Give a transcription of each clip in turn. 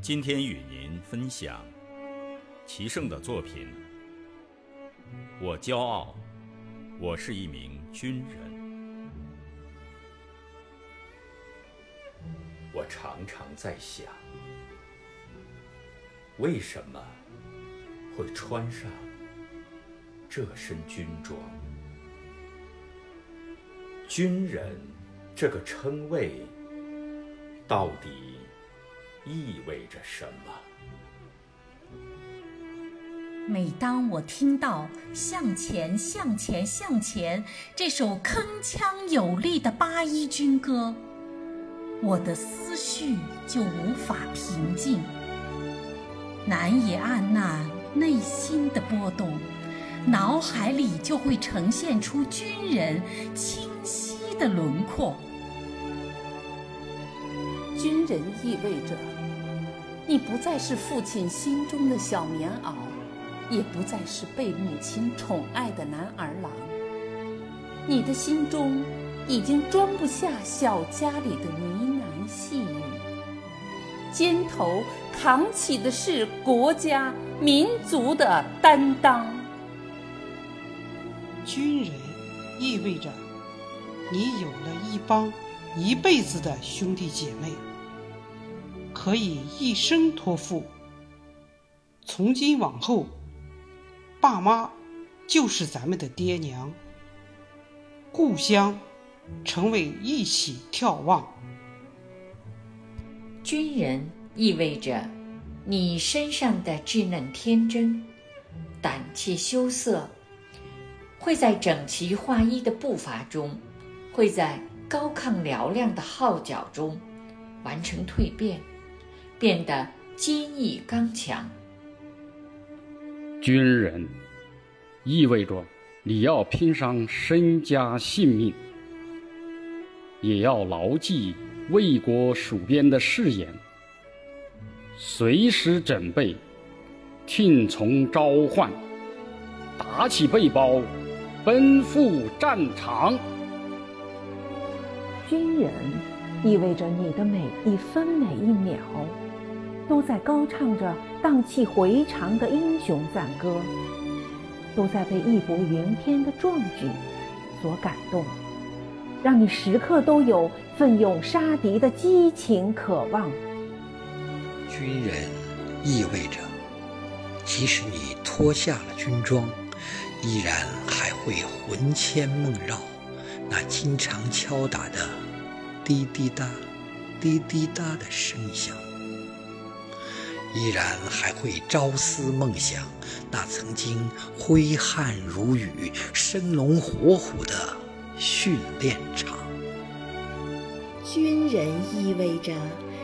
今天与您分享齐胜的作品。我骄傲，我是一名军人。我常常在想，为什么会穿上这身军装？军人这个称谓到底意味着什么？每当我听到“向前，向前，向前”这首铿锵有力的八一军歌，我的思绪就无法平静，难以按捺内心的波动，脑海里就会呈现出军人清晰的轮廓。军人意味着，你不再是父亲心中的小棉袄。也不再是被母亲宠爱的男儿郎，你的心中已经装不下小家里的呢喃细语，肩头扛起的是国家民族的担当。军人意味着你有了一帮一辈子的兄弟姐妹，可以一生托付。从今往后。爸妈就是咱们的爹娘，故乡成为一起眺望。军人意味着你身上的稚嫩天真、胆怯羞涩，会在整齐划一的步伐中，会在高亢嘹亮的号角中完成蜕变，变得坚毅刚强。军人意味着你要拼上身家性命，也要牢记为国戍边的誓言，随时准备听从召唤，打起背包，奔赴战场。军人意味着你的每一分每一秒。都在高唱着荡气回肠的英雄赞歌，都在被义薄云天的壮举所感动，让你时刻都有奋勇杀敌的激情渴望。军人意味着，即使你脱下了军装，依然还会魂牵梦绕那经常敲打的滴滴答、滴滴答的声响。依然还会朝思梦想那曾经挥汗如雨、生龙活虎的训练场。军人意味着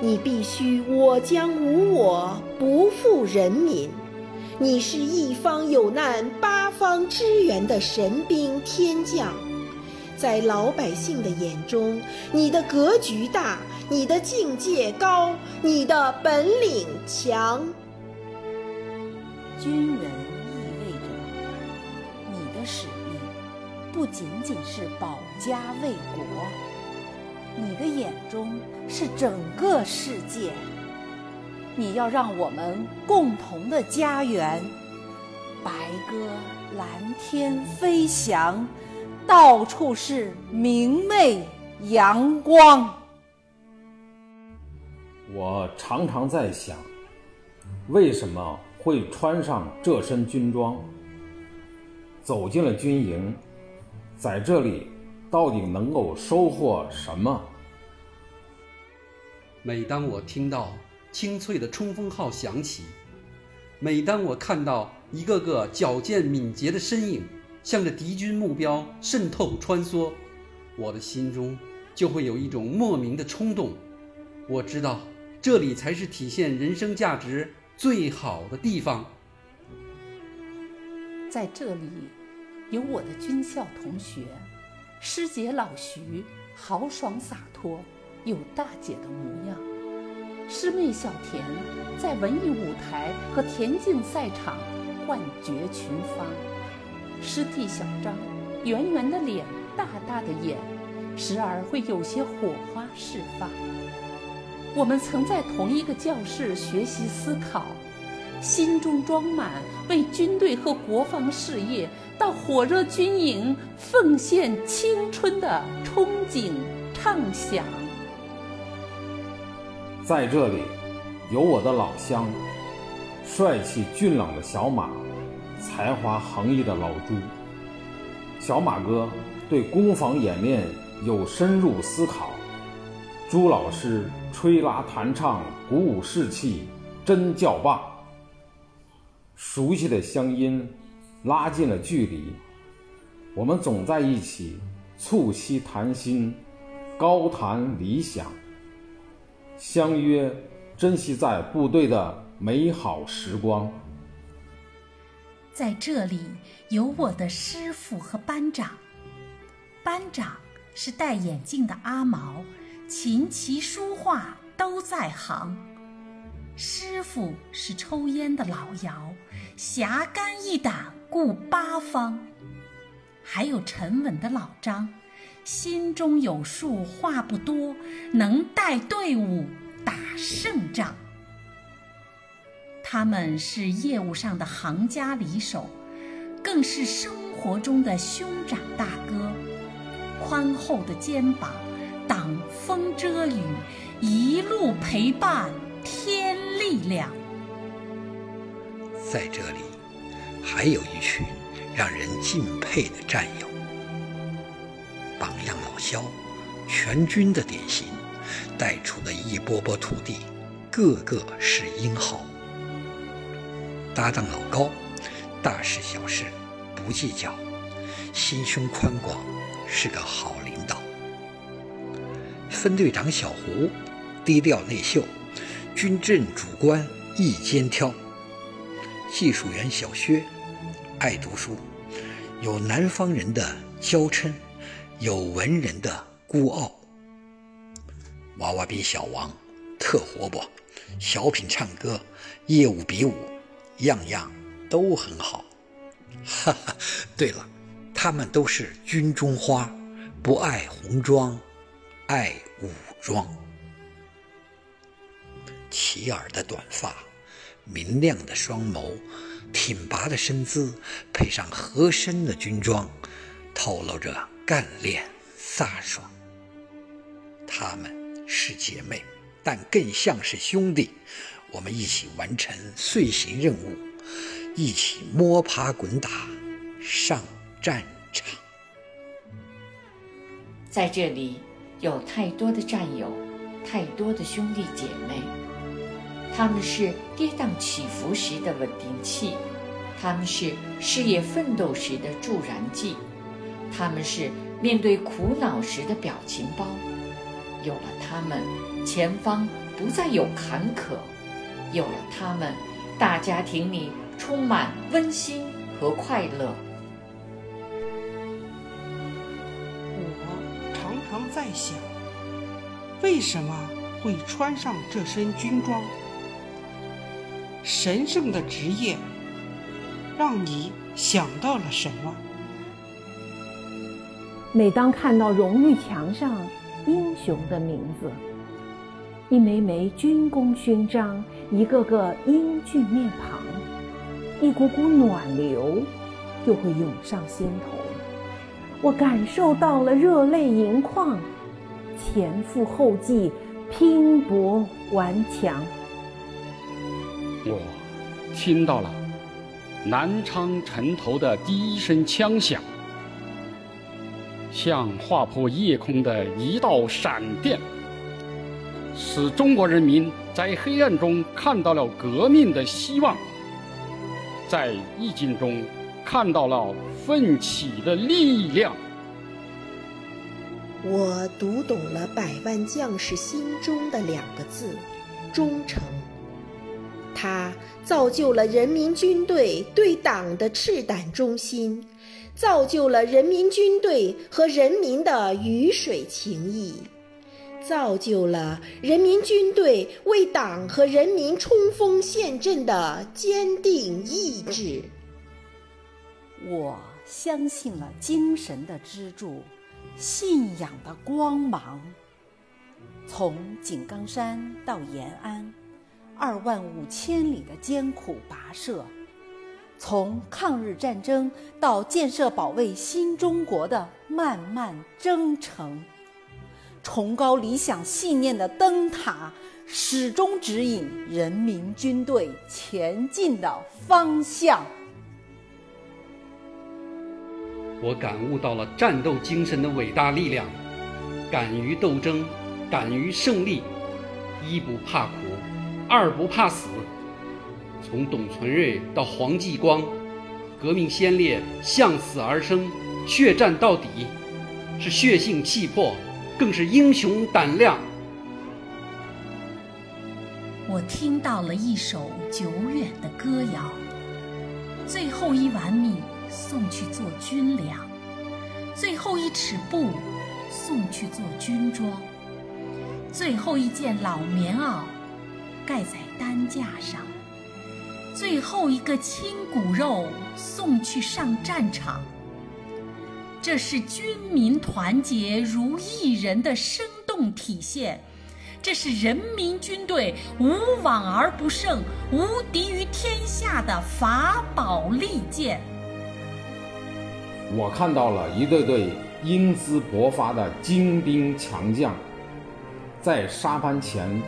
你必须我将无我，不负人民。你是一方有难八方支援的神兵天将，在老百姓的眼中，你的格局大。你的境界高，你的本领强。军人意味着你的使命不仅仅是保家卫国，你的眼中是整个世界。你要让我们共同的家园白鸽蓝天飞翔，到处是明媚阳光。我常常在想，为什么会穿上这身军装，走进了军营，在这里到底能够收获什么？每当我听到清脆的冲锋号响起，每当我看到一个个矫健敏捷的身影向着敌军目标渗透穿梭，我的心中就会有一种莫名的冲动。我知道。这里才是体现人生价值最好的地方。在这里，有我的军校同学，师姐老徐豪爽洒脱，有大姐的模样；师妹小田在文艺舞台和田径赛场幻觉群芳；师弟小张圆圆的脸，大大的眼，时而会有些火花释放。我们曾在同一个教室学习思考，心中装满为军队和国防事业到火热军营奉献青春的憧憬畅想。在这里，有我的老乡，帅气俊朗的小马，才华横溢的老朱。小马哥对攻防演练有深入思考，朱老师吹拉弹唱，鼓舞士气，真叫棒。熟悉的乡音，拉近了距离，我们总在一起促膝谈心，高谈理想。相约，珍惜在部队的美好时光。在这里有我的师傅和班长。班长是戴眼镜的阿毛，琴棋书画都在行。师傅是抽烟的老姚，侠肝义胆顾八方。还有沉稳的老张。心中有数，话不多，能带队伍打胜仗。他们是业务上的行家里手，更是生活中的兄长大哥。宽厚的肩膀，挡风遮雨，一路陪伴，添力量。在这里，还有一群让人敬佩的战友。榜样老肖，全军的典型，带出的一波波徒弟，个个是英豪。搭档老高，大事小事不计较，心胸宽广，是个好领导。分队长小胡，低调内秀，军政主官一肩挑。技术员小薛，爱读书，有南方人的娇嗔。有文人的孤傲，娃娃兵小王特活泼，小品唱歌，业务比武，样样都很好。哈哈，对了，他们都是军中花，不爱红装，爱武装。齐耳的短发，明亮的双眸，挺拔的身姿，配上合身的军装，透露着。干练飒爽，她们是姐妹，但更像是兄弟。我们一起完成遂行任务，一起摸爬滚打上战场。在这里，有太多的战友，太多的兄弟姐妹。他们是跌宕起伏时的稳定器，他们是事业奋斗时的助燃剂。他们是面对苦恼时的表情包，有了他们，前方不再有坎坷；有了他们，大家庭里充满温馨和快乐。我常常在想，为什么会穿上这身军装？神圣的职业，让你想到了什么？每当看到荣誉墙上英雄的名字，一枚枚军功勋章，一个个英俊面庞，一股股暖流就会涌上心头。我感受到了热泪盈眶，前赴后继，拼搏顽强。我听到了南昌城头的第一声枪响。像划破夜空的一道闪电，使中国人民在黑暗中看到了革命的希望，在逆境中看到了奋起的力量。我读懂了百万将士心中的两个字：忠诚。它造就了人民军队对党的赤胆忠心。造就了人民军队和人民的鱼水情谊，造就了人民军队为党和人民冲锋陷阵的坚定意志。我相信了精神的支柱，信仰的光芒，从井冈山到延安，二万五千里的艰苦跋涉，从抗日战争到建设保卫新中国的漫漫征程，崇高理想信念的灯塔始终指引人民军队前进的方向。我感悟到了战斗精神的伟大力量，敢于斗争，敢于胜利，一不怕苦，二不怕死。从董存瑞到黄继光，革命先烈向死而生，血战到底，是血性气魄，更是英雄胆量。我听到了一首久远的歌谣，最后一碗米。送去做军粮，最后一尺布送去做军装，最后一件老棉袄盖在担架上，最后一个亲骨肉送去上战场。这是军民团结如一人的生动体现，这是人民军队无往而不胜、无敌于天下的法宝利剑。我看到了一队队英姿勃发的精兵强将，在沙盘前、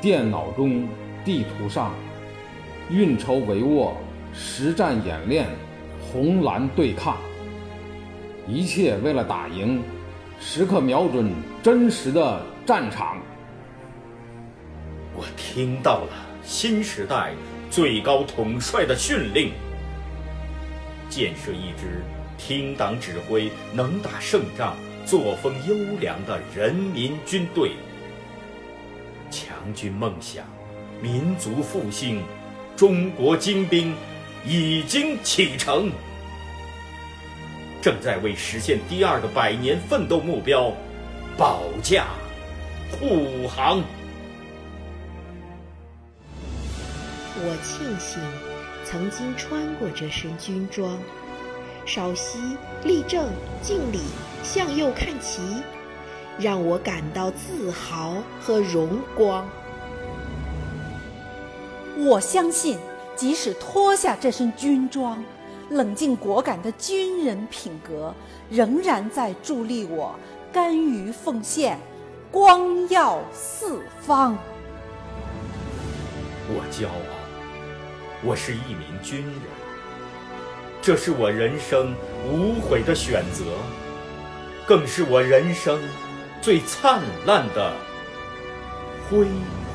电脑中、地图上运筹帷幄、实战演练、红蓝对抗，一切为了打赢，时刻瞄准真实的战场。我听到了新时代最高统帅的训令：建设一支。听党指挥、能打胜仗、作风优良的人民军队，强军梦想、民族复兴、中国精兵已经启程，正在为实现第二个百年奋斗目标保驾护航。我庆幸曾经穿过这身军装。稍息，立正，敬礼，向右看齐，让我感到自豪和荣光。我相信，即使脱下这身军装，冷静果敢的军人品格仍然在助力我甘于奉献，光耀四方。我骄傲，我是一名军人。这是我人生无悔的选择，更是我人生最灿烂的辉煌。